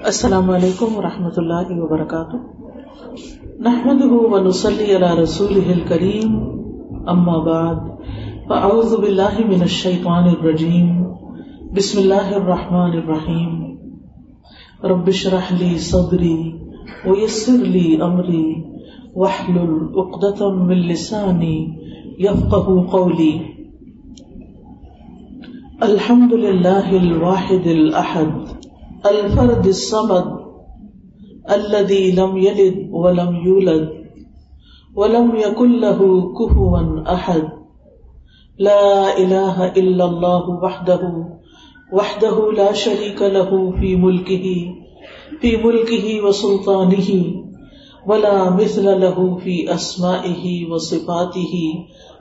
السلام علیکم و رحمۃ اللہ وبرکاتہ۔ نحمد ونسلی علی رسول کریم اما بعد، فاعوذ باللہ من الشیطان الرجیم، بسم اللہ الرحمن الرحیم۔ رب اشرح لی صدری ویسر لی امری، واحلل عقدۃ من لسانی یفقهوا قولی۔ الحمد للہ الواحد الاحد۔ الفرد الصمد الذي لم يلد ولم يولد ولم يكن له كفوا احد لا اله الا الله وحده وحده لا شريك له في ملكه في ملكه وسلطانه، ولا مثل له في اسمائه وصفاته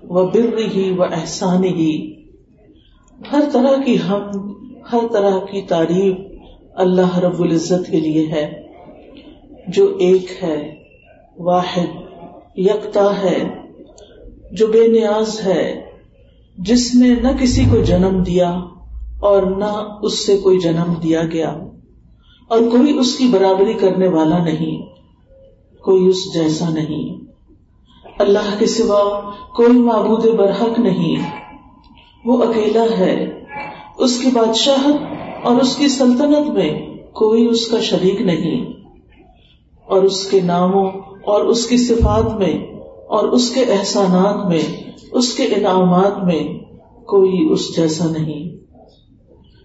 وبره واحسانه ہر طرح کی حمد، ہر طرح کی تعریف اللہ رب العزت کے لیے ہے، جو ایک ہے، واحد، یکتا ہے، جو بے نیاز ہے، جس نے نہ کسی کو جنم دیا اور نہ اس سے کوئی جنم دیا گیا، اور کوئی اس کی برابری کرنے والا نہیں، کوئی اس جیسا نہیں۔ اللہ کے سوا کوئی معبود برحق نہیں۔ وہ اکیلا ہے۔ اس کی بادشاہت اور اس کی سلطنت میں کوئی اس کا شریک نہیں۔ اور اس کے ناموں اور اس کی صفات میں اور اس کے احسانات میں، اس کے انعامات میں کوئی اس جیسا نہیں۔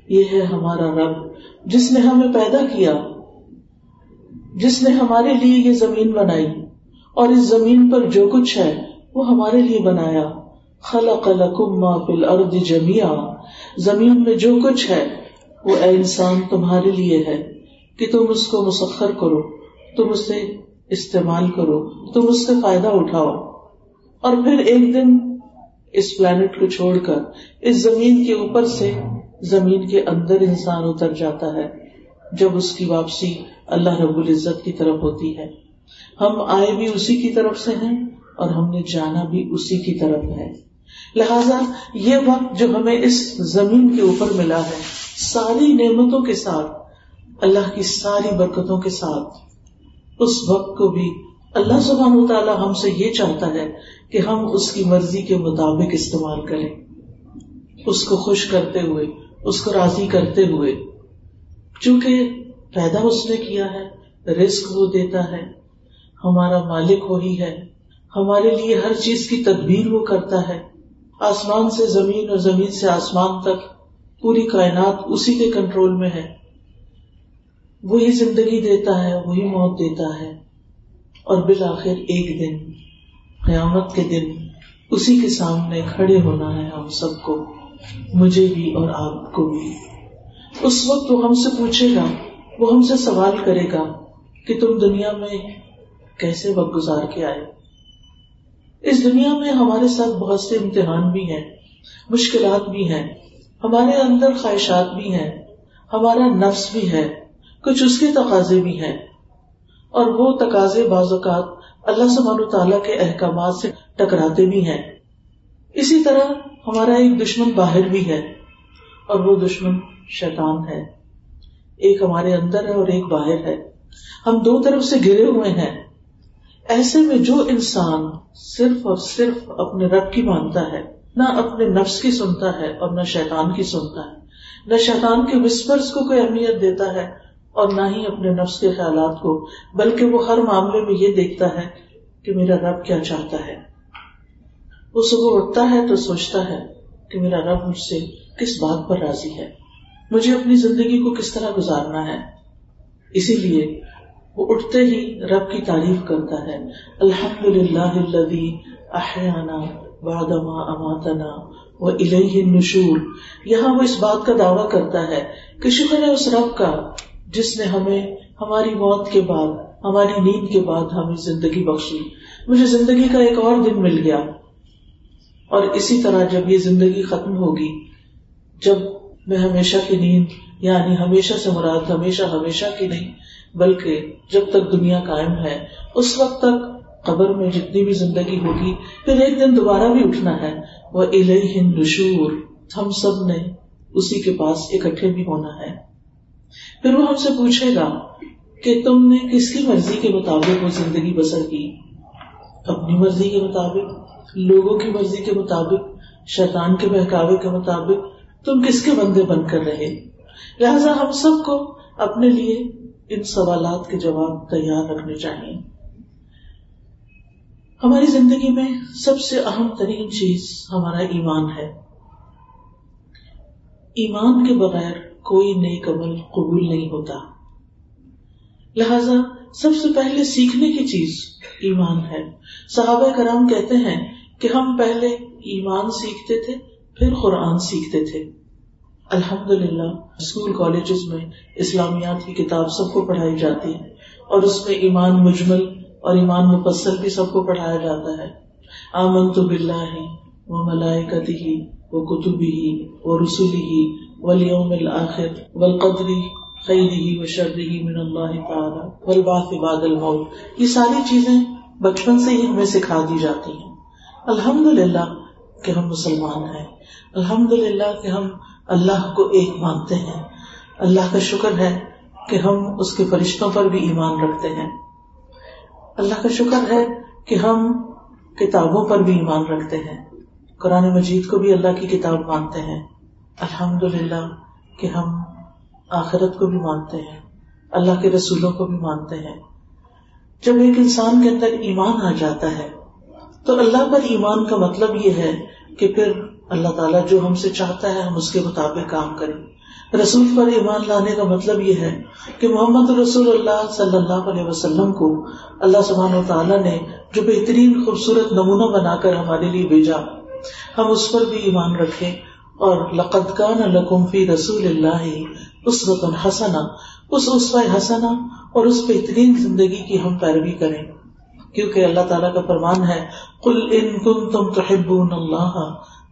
یہ ہے ہمارا رب، جس نے ہمیں پیدا کیا، جس نے ہمارے لیے یہ زمین بنائی۔ اور اس زمین پر جو کچھ ہے، وہ ہمارے لیے بنایا۔ خلق لکم ما فی الارض جميعا زمین میں جو کچھ ہے وہ اے انسان تمہارے لیے ہے کہ تم اس کو مسخر کرو، تم اسے استعمال کرو، تم اس سے فائدہ اٹھاؤ۔ اور پھر ایک دن اس پلانٹ کو چھوڑ کر، اس زمین کے اوپر سے زمین کے اندر انسان اتر جاتا ہے، جب اس کی واپسی اللہ رب العزت کی طرف ہوتی ہے۔ ہم آئے بھی اسی کی طرف سے ہیں اور ہم نے جانا بھی اسی کی طرف ہے۔ لہذا یہ وقت جو ہمیں اس زمین کے اوپر ملا ہے ساری نعمتوں کے ساتھ، اللہ کی ساری برکتوں کے ساتھ۔ اس وقت کو بھی اللہ سبحانہ و تعالیٰ ہم سے یہ چاہتا ہے کہ ہم اس کی مرضی کے مطابق استعمال کریں۔ اس کو خوش کرتے ہوئے، اس کو راضی کرتے ہوئے۔ چونکہ پیدا اس نے کیا ہے رسک وہ دیتا ہے۔ ہمارا مالک وہی ہے۔ ہمارے لیے ہر چیز کی تدبیر وہ کرتا ہے۔ آسمان سے زمین اور زمین سے آسمان تک پوری کائنات اسی کے کنٹرول میں ہے۔ وہی زندگی دیتا ہے، وہی موت دیتا ہے۔ اور بالآخر ایک دن، قیامت کے دن اسی کے سامنے کھڑے ہونا ہے ہم سب کو، مجھے بھی اور آپ کو بھی۔ اس وقت وہ ہم سے پوچھے گا، وہ ہم سے سوال کرے گا کہ تم دنیا میں کیسے وقت گزار کے آئے؟ اس دنیا میں ہمارے ساتھ بہت سے امتحان بھی ہیں، مشکلات بھی ہیں۔ ہمارے اندر خواہشات بھی ہیں، ہمارا نفس بھی ہے، کچھ اس کے تقاضے بھی ہیں۔ اور وہ تقاضے بعض اوقات اللہ سبحانہ تعالیٰ کے احکامات سے ٹکراتے بھی ہیں۔ اسی طرح ہمارا ایک دشمن باہر بھی ہے اور وہ دشمن شیطان ہے۔ ایک ہمارے اندر ہے اور ایک باہر ہے۔ ہم دو طرف سے گرے ہوئے ہیں۔ ایسے میں جو انسان صرف اور صرف اپنے رب کی مانتا ہے نہ اپنے نفس کی سنتا ہے اور نہ شیطان کی سنتا ہے۔ نہ شیطان کے وسپرس کو کوئی اہمیت دیتا ہے اور نہ ہی اپنے نفس کے خیالات کو، بلکہ وہ ہر معاملے میں یہ دیکھتا ہے کہ میرا رب کیا چاہتا ہے۔ وہ صبح اٹھتا ہے تو سوچتا ہے کہ میرا رب مجھ سے کس بات پر راضی ہے۔ مجھے اپنی زندگی کو کس طرح گزارنا ہے۔ اسی لیے وہ اٹھتے ہی رب کی تعریف کرتا ہے الحمد للہ احیانا وادما اماتنا و الہ نشور یہاں وہ اس بات کا دعویٰ کرتا ہے کہ شکر ہے اس رب کا جس نے ہمیں ہماری موت کے بعد، ہماری نیند کے بعد ہمیں زندگی بخشی۔ مجھے زندگی کا ایک اور دن مل گیا۔ اور اسی طرح جب یہ زندگی ختم ہوگی، جب میں ہمیشہ کی نیند یعنی ہمیشہ سے مراد ہمیشہ ہمیشہ کی نہیں، بلکہ جب تک دنیا قائم ہے، اس وقت تک قبر میں جتنی بھی زندگی ہوگی، پھر ایک دن دوبارہ بھی اٹھنا ہے۔ وہ الہ نشور ہم سب نے اسی کے پاس اکٹھے بھی ہونا ہے۔ پھر وہ ہم سے پوچھے گا کہ تم نے کس کی مرضی کے مطابق وہ زندگی بسر کی؟ اپنی مرضی کے مطابق، لوگوں کی مرضی کے مطابق، شیطان کے بہکاوے کے مطابق تم کس کے بندے بن کر رہے؟ لہذا ہم سب کو اپنے لیے ان سوالات کے جواب تیار رکھنے چاہیے۔ ہماری زندگی میں سب سے اہم ترین چیز ہمارا ایمان ہے۔ ایمان کے بغیر کوئی نئی عمل قبول نہیں ہوتا۔ لہذا سب سے پہلے سیکھنے کی چیز ایمان ہے۔ صحابہ کرام کہتے ہیں کہ ہم پہلے ایمان سیکھتے تھے، پھر قرآن سیکھتے تھے۔ الحمد للہ اسکول، کالجز میں اسلامیات کی کتاب سب کو پڑھائی جاتی ہے اور اس میں ایمان مجمل اور ایمان مفصل بھی سب کو پڑھایا جاتا ہے۔ آمن تو بلّہ ہی وہ ملائکتی ہی وہ کتبی ہی وہ رسولی ہی ولیوم الآخر والقدری خیری و شرری من اللہ تعالی والبعث بعد الموت۔ یہ ساری چیزیں بچپن سے ہی ہمیں سکھا دی جاتی ہیں۔ الحمد للہ کہ ہم مسلمان ہیں۔ الحمد للہ کہ ہم اللہ کو ایک مانتے ہیں۔ اللہ کا شکر ہے کہ ہم اس کے فرشتوں پر بھی ایمان رکھتے ہیں۔ اللہ کا شکر ہے کہ ہم کتابوں پر بھی ایمان رکھتے ہیں۔ قرآن مجید کو بھی اللہ کی کتاب مانتے ہیں۔ الحمد للہ کہ ہم آخرت کو بھی مانتے ہیں۔ اللہ کے رسولوں کو بھی مانتے ہیں۔ جب ایک انسان کے اندر ایمان آ جاتا ہے، تو اللہ پر ایمان کا مطلب یہ ہے کہ پھر اللہ تعالیٰ جو ہم سے چاہتا ہے، ہم اس کے مطابق کام کریں۔ رسول پر ایمان لانے کا مطلب یہ ہے کہ محمد رسول اللہ صلی اللہ علیہ وسلم کو اللہ سبحانہ و تعالیٰ نے جو بہترین خوبصورت نمونہ بنا کر ہمارے لیے بھیجا، ہم اس پر بھی ایمان رکھیں اور لقد کان لکم فی رسول اللہ اس وطن حسنا اس اسوائے حسنا اور اس بہترین زندگی کی ہم پیروی کریں۔ کیونکہ اللہ تعالیٰ کا فرمان ہے کل ان کم تم تحبون اللہ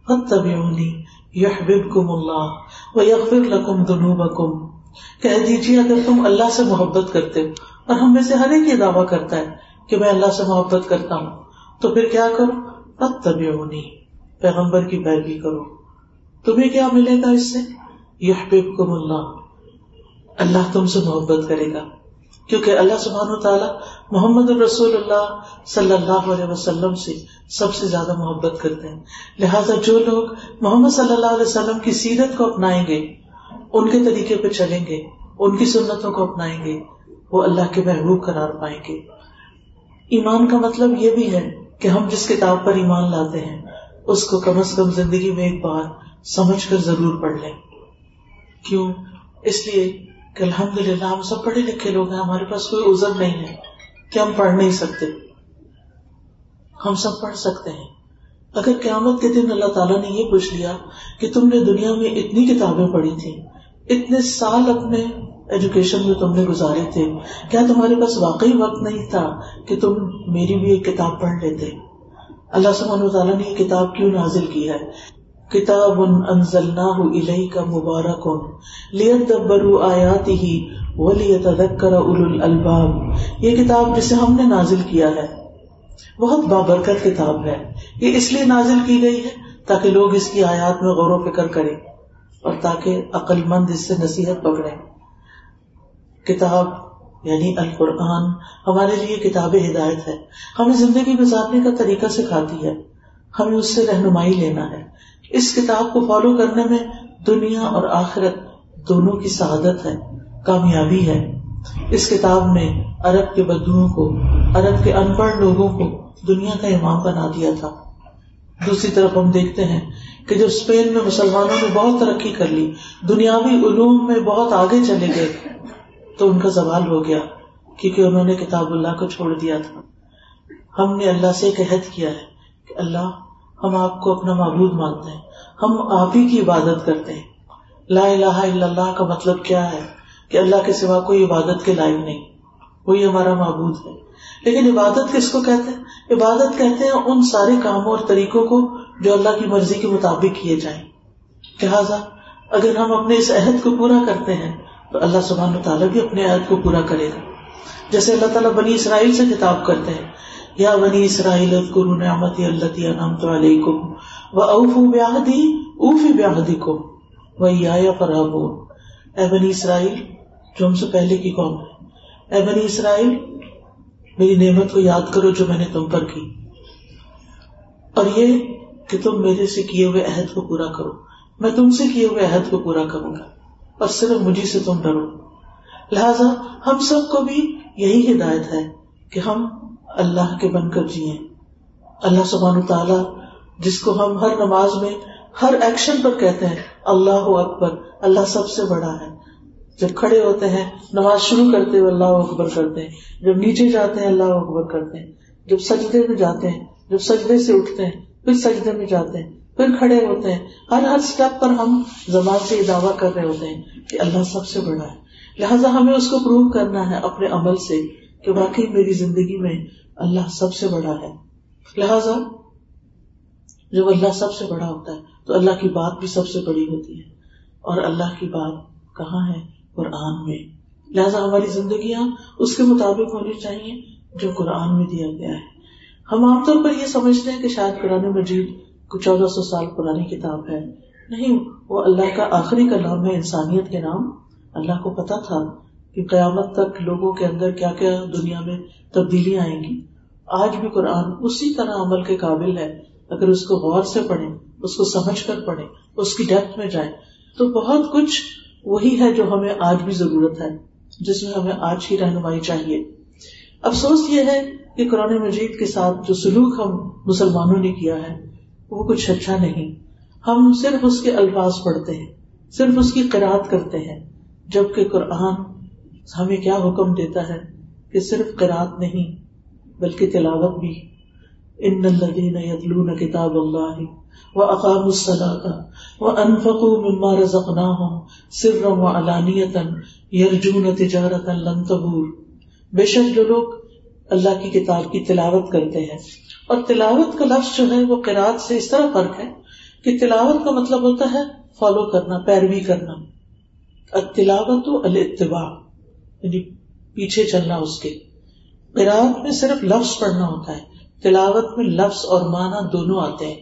فتبعونی یحببکم اللہ و یغفر لکم ذنوبکم۔ کہہ دیجیے اگر تم اللہ سے محبت کرتے ہو اور ہم میں سے ہر ایک یہ دعویٰ کرتا ہے کہ میں اللہ سے محبت کرتا ہوں، تو پھر کیا کرو؟ فتبعونی پیغمبر کی پیروی کرو۔ تمہیں کیا ملے گا اس سے؟ یحببکم اللہ اللہ تم سے محبت کرے گا۔ کیونکہ اللہ سبحانہ تعالیٰ محمد الرسول اللہ صلی اللہ علیہ وسلم سے سب سے زیادہ محبت کرتے ہیں۔ لہٰذا جو لوگ محمد صلی اللہ علیہ وسلم کی سیرت کو اپنائیں گے، ان کے طریقے پہ چلیں گے، ان کی سنتوں کو اپنائیں گے، وہ اللہ کے محبوب قرار پائیں گے۔ ایمان کا مطلب یہ بھی ہے کہ ہم جس کتاب پر ایمان لاتے ہیں، اس کو کم از کم زندگی میں ایک بار سمجھ کر ضرور پڑھ لیں۔ کیوں؟ اس لیے کہ الحمد للہ ہم سب پڑھے لکھے لوگ ہیں، ہمارے پاس کوئی عذر نہیں ہے کہ ہم پڑھ نہیں سکتے۔ ہم سب پڑھ سکتے ہیں۔ اگر قیامت کے دن اللہ تعالیٰ نے یہ پوچھ لیا کہ تم نے دنیا میں اتنی کتابیں پڑھی تھی اتنے سال اپنے ایجوکیشن میں تم نے گزارے تھے، کیا تمہارے پاس واقعی وقت نہیں تھا کہ تم میری بھی ایک کتاب پڑھ لیتے؟ اللہ سبحانہ تعالیٰ نے یہ کتاب کیوں نازل کی ہے؟ کتاب انزلناہ الیک مبارک لیدبروا آیاتہ ولیتذکر اولو الالباب۔ یہ کتاب جسے ہم نے نازل کیا ہے، بہت بابرکت کتاب ہے۔ یہ اس لیے نازل کی گئی ہے تاکہ لوگ اس کی آیات میں غور و فکر کریں اور تاکہ عقل مند اس سے نصیحت پکڑے کتاب یعنی القرآن ہمارے لیے کتاب ہدایت ہے۔ ہمیں زندگی گزارنے کا طریقہ سکھاتی ہے۔ ہمیں اس سے رہنمائی لینا ہے۔ اس کتاب کو فالو کرنے میں دنیا اور آخرت دونوں کی سعادت ہے، کامیابی ہے۔ اس کتاب نے ارب کے بدوؤں کو ارب کے ان پڑھ لوگوں کو دنیا کا امام بنا دیا تھا۔ دوسری طرف ہم دیکھتے ہیں کہ جب اسپین میں مسلمانوں نے بہت ترقی کر لی، دنیاوی علوم میں بہت آگے چلے گئے، تو ان کا زوال ہو گیا کیونکہ انہوں نے کتاب اللہ کو چھوڑ دیا تھا۔ ہم نے اللہ سے ایک عہد کیا ہے کہ اللہ ہم آپ کو اپنا معبود مانتے ہیں۔ ہم آپ ہی کی عبادت کرتے ہیں۔ لا الہ الا اللہ کا مطلب کیا ہے کہ اللہ کے سوا کوئی عبادت کے لائق نہیں۔ وہی ہمارا معبود ہے۔ لیکن عبادت کس کو کہتے ہیں؟ عبادت کہتے ہیں ان سارے کاموں اور طریقوں کو جو اللہ کی مرضی کے مطابق کیے جائیں۔ لہٰذا اگر ہم اپنے اس عہد کو پورا کرتے ہیں تو اللہ سبحان تعالیٰ بھی اپنے عہد کو پورا کرے گا۔ جیسے اللہ تعالیٰ بنی اسرائیل سے کتاب کرتے ہیں۔ یا بنی اسرائیل نعمت اللہ نام تو علیکم و اوف بیاہدی اوفی بیاہدی کو وہ یا فرابون اے بنی اسرائیل، جو ہم سے پہلے کی قوم ہے۔ اے بنی اسرائیل، میری نعمت کو یاد کرو جو میں نے تم پر کی۔ اور یہ کہ تم میرے سے کیے ہوئے عہد کو پورا کرو۔ میں تم سے کیے ہوئے عہد کو پورا کروں گا۔ اور صرف مجھے سے تم ڈرو۔ لہذا ہم سب کو بھی یہی ہدایت ہے کہ ہم اللہ کے بن کر جیے اللہ سبحان تعالیٰ جس کو ہم ہر نماز میں ہر ایکشن پر کہتے ہیں، اللہ اکبر، اللہ سب سے بڑا ہے۔ جب کھڑے ہوتے ہیں، نماز شروع کرتے ہوئے اللہ اکبر کرتے ہیں۔ جب نیچے جاتے ہیں، اللہ اکبر کرتے ہیں۔ جب سجدے میں جاتے ہیں، جب سجدے سے اٹھتے ہیں، پھر سجدے میں جاتے ہیں۔ پھر کھڑے ہوتے ہیں۔ ہر ہر اسٹیپ پر ہم زبان سے یہ دعویٰ کر رہے ہوتے ہیں کہ اللہ سب سے بڑا ہے۔ لہٰذا ہمیں اس کو پروو کرنا ہے اپنے عمل سے۔ کہ واقعی میری زندگی میں اللہ سب سے بڑا ہے۔ لہذا جب اللہ سب سے بڑا ہوتا ہے تو اللہ کی بات بھی سب سے بڑی ہوتی ہے۔ اور اللہ کی بات کہاں ہے؟ قرآن میں۔ لہذا ہماری زندگیاں اس کے مطابق ہونی چاہیے جو قرآن میں دیا گیا ہے۔ ہم عام طور پر یہ سمجھتے ہیں کہ شاید قرآن مجید کو چودہ سو سال پرانی کتاب ہے۔ نہیں، وہ اللہ کا آخری کلام ہے، انسانیت کے نام۔ اللہ کو پتا تھا کہ قیامت تک لوگوں کے اندر کیا کیا دنیا میں تبدیلیاں آئیں گی۔ آج بھی قرآن اسی طرح عمل کے قابل ہے۔ اگر اس کو غور سے پڑھیں، اس کو سمجھ کر پڑھیں، اس کی ڈیپتھ میں جائیں، تو بہت کچھ وہی ہے جو ہمیں آج بھی ضرورت ہے، جس میں ہمیں آج کی رہنمائی چاہیے۔ افسوس یہ ہے کہ قرآن مجید کے ساتھ جو سلوک ہم مسلمانوں نے کیا ہے، وہ کچھ اچھا نہیں۔ ہم صرف اس کے الفاظ پڑھتے ہیں، صرف اس کی قرآد کرتے ہیں، جبکہ قرآن ہمیں کیا حکم دیتا ہے کہ صرف قرآد نہیں بلکہ تلاوت بھی ان الذين يتلون كتاب الله واقاموا الصلاه وانفقوا مما رزقناهم سرا وعلانيه يرجون تجارتا لن تبور۔ بے شک جو لوگ اللہ کی کتاب کی تلاوت کرتے ہیں، اور تلاوت کا لفظ جو ہے وہ قرآد سے اس طرح فرق ہے کہ تلاوت کا مطلب ہوتا ہے فالو کرنا، پیروی کرنا۔ تلاوت الاتباع یعنی پیچھے چلنا اس کے۔ قرآن میں صرف لفظ پڑھنا ہوتا ہے۔ تلاوت میں لفظ اور معنی دونوں آتے ہیں۔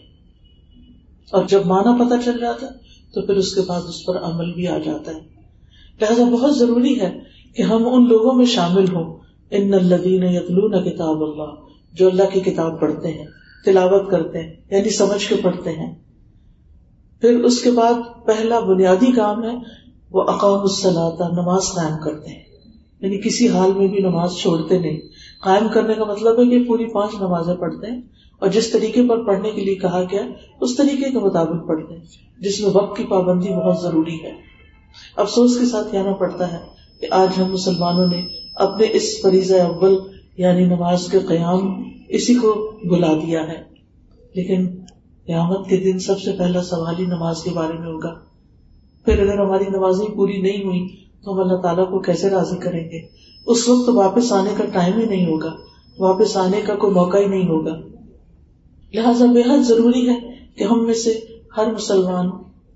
اور جب معنی پتہ چل جاتا ہے، تو پھر اس کے بعد اس پر عمل بھی آ جاتا ہے۔ لہذا بہت ضروری ہے کہ ہم ان لوگوں میں شامل ہوں۔ ان الدین یتلون کتاب اللہ، جو اللہ کی کتاب پڑھتے ہیں، تلاوت کرتے ہیں یعنی سمجھ کے پڑھتے ہیں۔ پھر اس کے بعد پہلا بنیادی کام ہے، وہ اقام الصلاح نماز قائم کرتے ہیں۔ یعنی کسی حال میں بھی نماز چھوڑتے نہیں۔ قائم کرنے کا مطلب ہے کہ پوری پانچ نمازیں پڑھتے ہیں اور جس طریقے پر پڑھنے کے لیے کہا گیا اس طریقے کے مطابق پڑھتے ہیں، جس میں وقت کی پابندی بہت ضروری ہے۔ افسوس کے ساتھ کہنا پڑتا ہے کہ آج ہم مسلمانوں نے اپنے اس فریض اول یعنی نماز کے قیام، اسی کو بلا دیا ہے۔ لیکن قیامت کے دن سب سے پہلا سوال ہی نماز کے بارے میں ہوگا۔ پھر اگر ہماری نمازیں پوری نہیں ہوئی تو ہم اللہ تعالیٰ کو کیسے راضی کریں گے؟ اس وقت واپس آنے کا ٹائم ہی نہیں ہوگا۔ واپس آنے کا کوئی موقع ہی نہیں ہوگا۔ لہذا بے حد ضروری ہے کہ ہم میں سے ہر مسلمان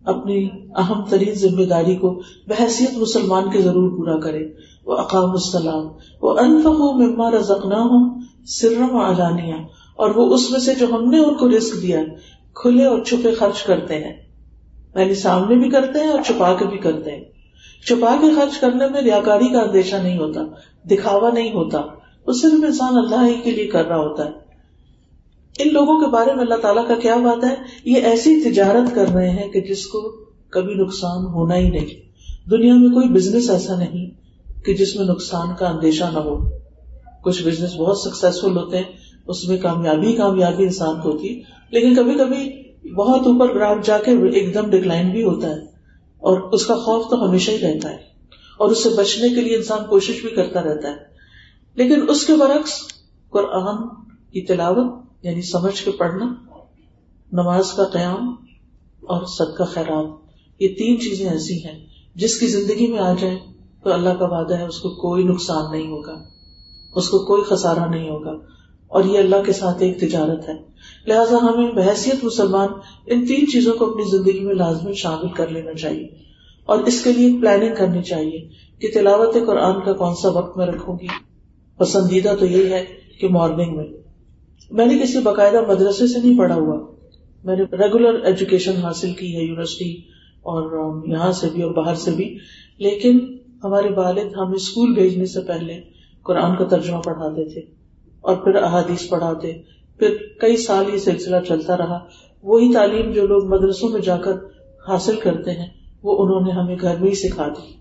اپنی اہم ترین ذمہ داری کو بحثیت مسلمان کے ضرور پورا کرے۔ وہ اقام السلام۔ وہ انفق مما رزقنا ہوں سرم علانیہ اور وہ اس میں سے جو ہم نے ان کو رسک دیا کھلے اور چھپے خرچ کرتے ہیں۔ یعنی سامنے بھی کرتے ہیں اور چھپا کے بھی کرتے ہیں۔ چھپا کے خرچ کرنے میں ریاکاری کا اندیشہ نہیں ہوتا، دکھاوا نہیں ہوتا، وہ صرف انسان اللہ ہی کے لیے کر رہا ہوتا ہے۔ ان لوگوں کے بارے میں اللہ تعالیٰ کا کیا بات ہے؟ یہ ایسی تجارت کر رہے ہیں کہ جس کو کبھی نقصان ہونا ہی نہیں۔ دنیا میں کوئی بزنس ایسا نہیں کہ جس میں نقصان کا اندیشہ نہ ہو۔ کچھ بزنس بہت سکسیسفل ہوتے ہیں، اس میں کامیابی کامیابی انسان کو ہوتی، لیکن کبھی کبھی بہت اوپر گراف جا کے ایک دم ڈکلائن بھی ہوتا ہے۔ اور اس کا خوف تو ہمیشہ ہی رہتا ہے اور اس سے بچنے کے لیے انسان کوشش بھی کرتا رہتا ہے۔ لیکن اس کے برعکس قرآن کی تلاوت یعنی سمجھ کے پڑھنا، نماز کا قیام اور سد کا خیرات، یہ تین چیزیں ایسی ہیں۔ جس کی زندگی میں آ جائیں تو اللہ کا وعدہ ہے، اس کو کوئی نقصان نہیں ہوگا۔ اس کو کوئی خسارہ نہیں ہوگا۔ اور یہ اللہ کے ساتھ ایک تجارت ہے۔ لہٰذا ہمیں بحثیت مسلمان ان تین چیزوں کو اپنی زندگی میں لازمی شامل کر لینا چاہیے۔ اور اس کے لیے پلاننگ کرنی چاہیے کہ تلاوت قرآن کا کون سا وقت میں رکھوں گی۔ پسندیدہ تو یہ ہے کہ مارننگ میں۔ میں نے کسی باقاعدہ مدرسے سے نہیں پڑھا ہوا۔ میں نے ریگولر ایجوکیشن حاصل کی ہے یونیورسٹی اور um, یہاں سے بھی اور باہر سے بھی۔ لیکن ہمارے والد ہمیں اسکول بھیجنے سے پہلے قرآن کا ترجمہ پڑھاتے تھے۔ اور پھر احادیث پڑھاتے۔ پھر کئی سال یہ سلسلہ چلتا رہا۔ وہی تعلیم جو لوگ مدرسوں میں جا کر حاصل کرتے ہیں، وہ انہوں نے ہمیں گھر میں ہی سکھا دی۔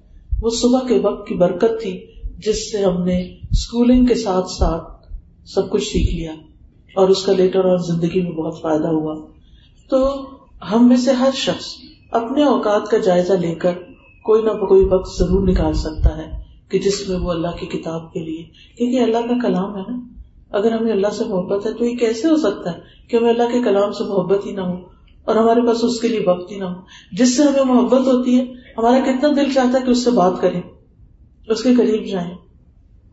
وہ صبح کے وقت کی برکت تھی، جس سے ہم نے اسکولنگ کے ساتھ ساتھ سب کچھ سیکھ لیا۔ اور اس کا لیٹر اور زندگی میں بہت فائدہ ہوا۔ تو ہم میں سے ہر شخص اپنے اوقات کا جائزہ لے کر کوئی نہ کوئی وقت ضرور نکال سکتا ہے، کہ جس میں وہ اللہ کی کتاب کے لیے۔ کیونکہ اللہ کا کلام ہے نا۔ اگر ہمیں اللہ سے محبت ہے تو یہ کیسے ہو سکتا ہے کہ ہمیں اللہ کے کلام سے محبت ہی نہ ہو اور ہمارے پاس اس کے لیے وقت ہی نہ ہو؟ جس سے ہمیں محبت ہوتی ہے، ہمارا کتنا دل چاہتا ہے کہ اس سے بات کریں، اس کے قریب جائیں۔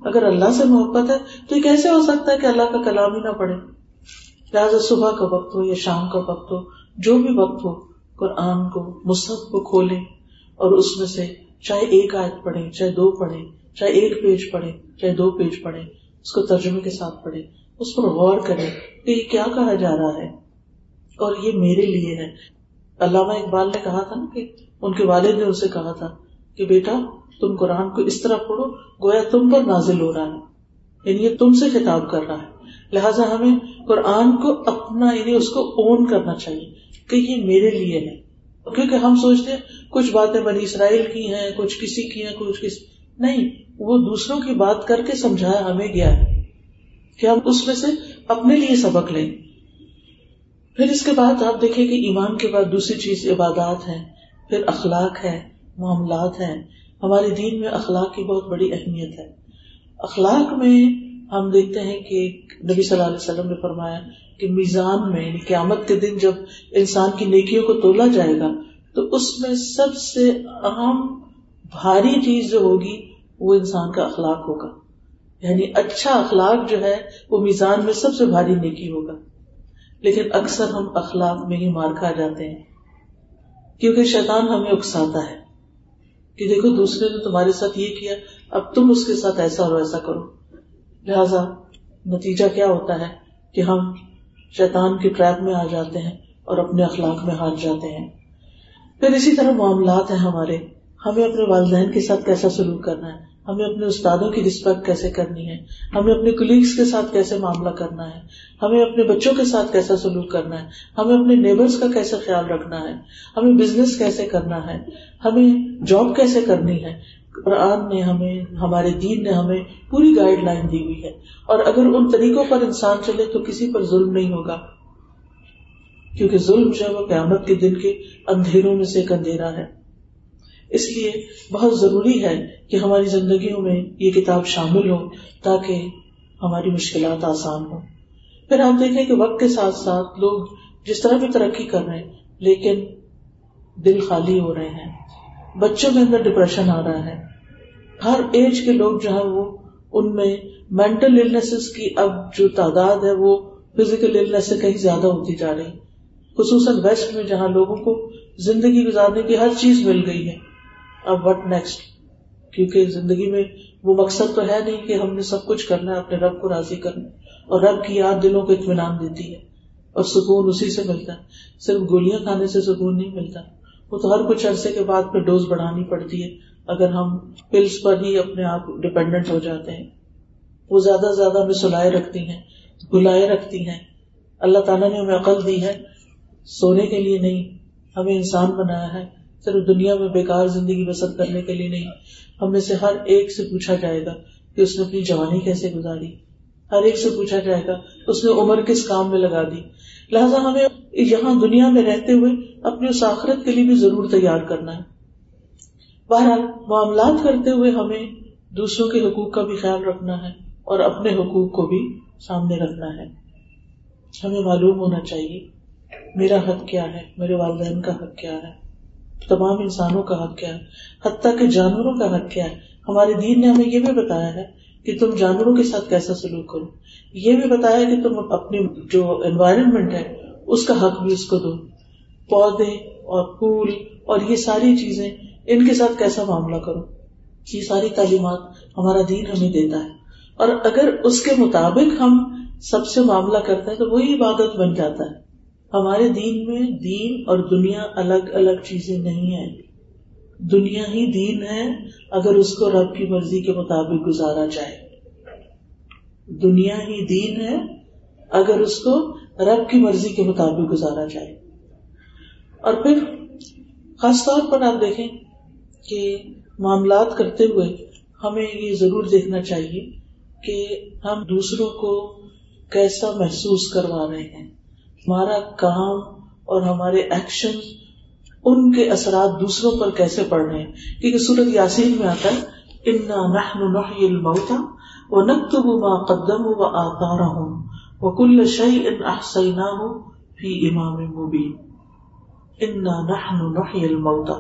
اگر اللہ سے محبت ہے تو یہ کیسے ہو سکتا ہے کہ اللہ کا کلام ہی نہ پڑھے؟ لہٰذا صبح کا وقت ہو یا شام کا وقت ہو، جو بھی وقت ہو، قرآن کو، مصحف کو کھولیں اور اس میں سے چاہے ایک آیت پڑھے چاہے دو پڑھے چاہے ایک پیج پڑھے چاہے دو پیج پڑھے اس کو ترجمے کے ساتھ پڑھے اس پر غور کرے کہ یہ کیا کہا جا رہا ہے۔ اور یہ میرے لیے ہے۔ علامہ اقبال نے کہا تھا نا کہ ان کے والد نے اسے کہا تھا کہ بیٹا، تم قرآن کو اس طرح پڑھو، گویا تم پر نازل ہو رہا ہے۔ یعنی یہ تم سے خطاب کر رہا ہے۔ لہٰذا ہمیں قرآن کو اپنا یعنی اس کو اون کرنا چاہیے کہ یہ میرے لیے ہے۔ کیونکہ ہم سوچتے ہیں، کچھ باتیں بنی اسرائیل کی ہیں، کچھ کسی کی ہیں، کچھ کسی نہیں۔ وہ دوسروں کی بات کر کے سمجھایا ہمیں گیا ہے کہ ہم اس میں سے اپنے لیے سبق لیں۔ پھر اس کے بعد آپ دیکھیں کہ ایمان کے بعد دوسری چیز عبادات ہے پھر اخلاق ہے معاملات ہیں۔ ہمارے دین میں اخلاق کی بہت بڑی اہمیت ہے۔ اخلاق میں ہم دیکھتے ہیں کہ نبی صلی اللہ علیہ وسلم نے فرمایا کہ میزان میں یعنی قیامت کے دن جب انسان کی نیکیوں کو تولا جائے گا، تو اس میں سب سے اہم، بھاری چیز جو ہوگی وہ انسان کا اخلاق ہوگا۔ یعنی اچھا اخلاق جو ہے، وہ میزان میں سب سے بھاری نیکی ہوگا۔ لیکن اکثر ہم اخلاق میں ہی مار کھا جاتے ہیں۔ کیونکہ شیطان ہمیں اکساتا ہے۔ کہ دیکھو، دوسرے نے تمہارے ساتھ یہ کیا، اب تم اس کے ساتھ ایسا اور ایسا کرو۔ لہذا نتیجہ کیا ہوتا ہے؟ کہ ہم شیطان کی ٹریپ میں آ جاتے ہیں اور اپنے اخلاق میں ہار جاتے ہیں۔ پھر اسی طرح معاملات ہیں ہمارے۔ ہمیں اپنے والدین کے ساتھ کیسا سلوک کرنا ہے؟ ہمیں اپنے استادوں کی رسپیکٹ کیسے کرنی ہے؟ ہمیں اپنے کلیگس کے ساتھ کیسے معاملہ کرنا ہے؟ ہمیں اپنے بچوں کے ساتھ کیسا سلوک کرنا ہے؟ ہمیں اپنے نیبرس کا کیسے خیال رکھنا ہے؟ ہمیں بزنس کیسے کرنا ہے؟ ہمیں جاب کیسے کرنی ہے؟ قرآن نے ہمیں، ہمارے دین نے ہمیں پوری گائیڈ لائن دی ہوئی ہے۔ اور اگر ان طریقوں پر انسان چلے تو کسی پر ظلم نہیں ہوگا۔ کیونکہ ظلم جو ہے وہ قیامت کے دن کے اندھیروں میں سے ایک اندھیرا ہے۔ اس لیے بہت ضروری ہے کہ ہماری زندگیوں میں یہ کتاب شامل ہو تاکہ ہماری مشکلات آسان ہو پھر آپ دیکھیں کہ وقت کے ساتھ ساتھ لوگ جس طرح بھی ترقی کر رہے ہیں، لیکن دل خالی ہو رہے ہیں۔ بچوں کے اندر ڈپریشن آ رہا ہے۔ ہر ایج کے لوگ جو ہے وہ ان میں مینٹل کی اب جو تعداد ہے وہ فزیکل سے کہیں زیادہ ہوتی جا رہی۔ خصوصاً ویسٹ میں جہاں لوگوں کو زندگی گزارنے کی ہر چیز مل گئی ہے۔ اب وٹ نیکسٹ کیونکہ زندگی میں وہ مقصد تو ہے نہیں کہ ہم نے سب کچھ کرنا ہے، اپنے رب کو راضی کرنا اور رب کی یاد دلوں کو اطمینان دیتی ہے۔ اور سکون اسی سے ملتا ہے۔ صرف گولیاں کھانے سے سکون نہیں ملتا۔ وہ تو ہر کچھ عرصے کے بعد پھر ڈوز بڑھانی پڑتی ہے۔ اگر ہم پلس پر ہی اپنے آپ ڈپینڈنٹ ہو جاتے ہیں۔ وہ زیادہ سے زیادہ ہمیں سلائے رکھتی ہیں، بلائے رکھتی ہیں۔ اللہ تعالیٰ نے ہمیں عقل دی ہے۔ سونے کے لیے نہیں، ہمیں انسان بنایا ہے۔ صرف دنیا میں بیکار زندگی بسر کرنے کے لیے نہیں۔ ہم میں سے ہر ایک سے پوچھا جائے گا کہ اس نے اپنی جوانی کیسے گزاری۔ ہر ایک سے پوچھا جائے گا، اس نے عمر کس کام میں لگا دی؟ لہٰذا ہمیں یہاں دنیا میں رہتے ہوئے اپنی اس آخرت کے لیے بھی ضرور تیار کرنا ہے۔ بہرحال، معاملات کرتے ہوئے ہمیں دوسروں کے حقوق کا بھی خیال رکھنا ہے اور اپنے حقوق کو بھی سامنے رکھنا ہے۔ ہمیں معلوم ہونا چاہیے، میرا حق کیا ہے؟ میرے والدین کا حق کیا ہے؟ تمام انسانوں کا حق کیا ہے، حتیٰ کہ جانوروں کا حق کیا ہے۔ ہمارے دین نے ہمیں یہ بھی بتایا ہے کہ تم جانوروں کے ساتھ کیسا سلوک کرو۔ یہ بھی بتایا کہ تم اپنی جو انوائرمنٹ ہے، اس کا حق بھی اس کو دو۔ پودے اور پھول اور یہ ساری چیزیں، ان کے ساتھ کیسا معاملہ کرو؟ یہ ساری تعلیمات ہمارا دین ہمیں دیتا ہے۔ اور اگر اس کے مطابق ہم سب سے معاملہ کرتے ہیں، تو وہی عبادت بن جاتا ہے۔ ہمارے دین میں دین اور دنیا الگ الگ چیزیں نہیں ہیں۔ دنیا ہی دین ہے اگر اس کو رب کی مرضی کے مطابق گزارا جائے۔ دنیا ہی دین ہے اگر اس کو رب کی مرضی کے مطابق گزارا جائے۔ اور پھر خاص طور پر آپ دیکھیں کہ معاملات کرتے ہوئے ہمیں یہ ضرور دیکھنا چاہیے کہ ہم دوسروں کو کیسا محسوس کروا رہے ہیں۔ ہمارا کام اور ہمارے ایکشن ان کے اثرات دوسروں پر کیسے پڑ رہے ہیں؟ کیونکہ سورت یاسین میں آتا ہے، انا نحن نحی الموتا و ما قدم و آتارا ہوں وہ کل امام مبین انا نحن نحی الموتا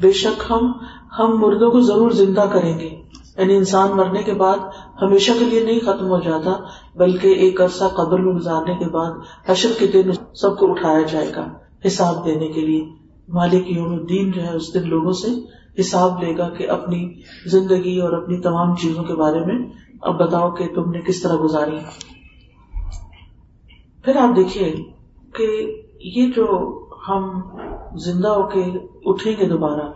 بے شک ہم ہم مردوں کو ضرور زندہ کریں گے۔ یعنی انسان مرنے کے بعد ہمیشہ کے لیے نہیں ختم ہو جاتا بلکہ ایک عرصہ قبر میں گزارنے کے بعد حشر کے دن سب کو اٹھایا جائے گا حساب دینے کے لیے۔ مالک یوم الدین جو ہے اس دن لوگوں سے حساب لے گا کہ اپنی زندگی اور اپنی تمام چیزوں کے بارے میں اب بتاؤ کہ تم نے کس طرح گزاری۔ پھر آپ دیکھیے کہ یہ جو ہم زندہ ہو کے اٹھیں گے دوبارہ،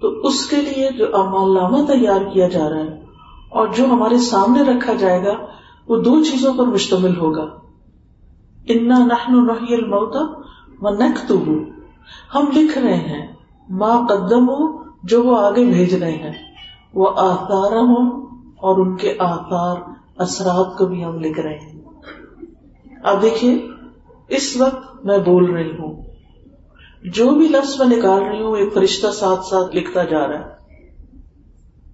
تو اس کے لیے جو امال نامہ تیار کیا جا رہا ہے اور جو ہمارے سامنے رکھا جائے گا وہ دو چیزوں پر مشتمل ہوگا۔ انا نحن نحی الموتا و نکتب ہم لکھ رہے ہیں ماں قدم ہو جو وہ آگے بھیج رہے ہیں۔ وہ آثار ہوں اور ان کے آثار، اثرات کو بھی ہم لکھ رہے ہیں۔ اب دیکھیے، اس وقت میں بول رہی ہوں۔ جو بھی لفظ میں نکال رہی ہوں، ایک فرشتہ ساتھ ساتھ لکھتا جا رہا ہے۔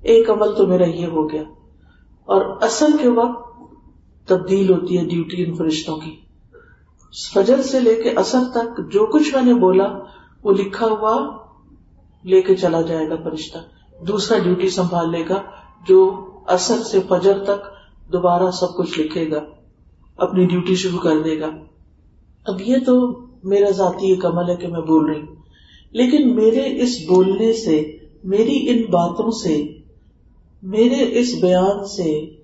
ایک عمل تو میرا یہ ہو گیا۔ اور اصل کے وقت تبدیل ہوتی ہے ڈیوٹی ان فرشتوں کی۔ فجر سے لے کے اصل تک جو کچھ میں نے بولا، وہ لکھا ہوا لے کے چلا جائے گا فرشتہ۔ دوسرا ڈیوٹی سنبھال لے گا جو اصل سے فجر تک دوبارہ سب کچھ لکھے گا، اپنی ڈیوٹی شروع کر دے گا۔ اب یہ تو میرا ذاتی ایک عمل ہے کہ میں بول رہی ہوں۔ لیکن میرے اس بولنے سے، میری ان باتوں سے، میرے اس بیان سے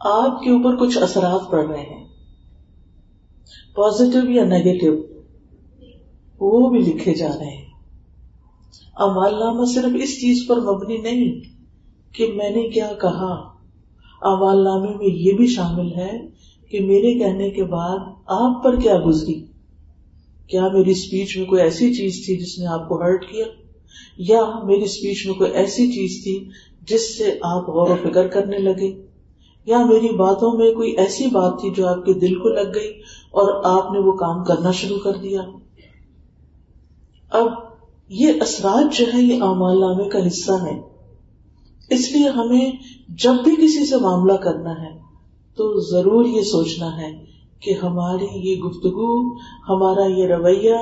آپ کے اوپر کچھ اثرات پڑ رہے ہیں۔ پازیٹو یا نیگیٹو وہ بھی لکھے جا رہے ہیں۔ امال نامہ صرف اس چیز پر مبنی نہیں کہ میں نے کیا کہا۔ امال نامے میں یہ بھی شامل ہے کہ میرے کہنے کے بعد آپ پر کیا گزری۔ کیا میری اسپیچ میں کوئی ایسی چیز تھی جس نے آپ کو ہرٹ کیا؟ یا میری اسپیچ میں کوئی ایسی چیز تھی جس سے آپ غور و فکر کرنے لگے؟ یا میری باتوں میں کوئی ایسی بات تھی جو آپ کے دل کو لگ گئی اور آپ نے وہ کام کرنا شروع کر دیا؟ اب یہ اثرات جو ہے یہ اعمال نامے کا حصہ ہے۔ اس لیے ہمیں جب بھی کسی سے معاملہ کرنا ہے تو ضرور یہ سوچنا ہے کہ ہماری یہ گفتگو، ہمارا یہ رویہ،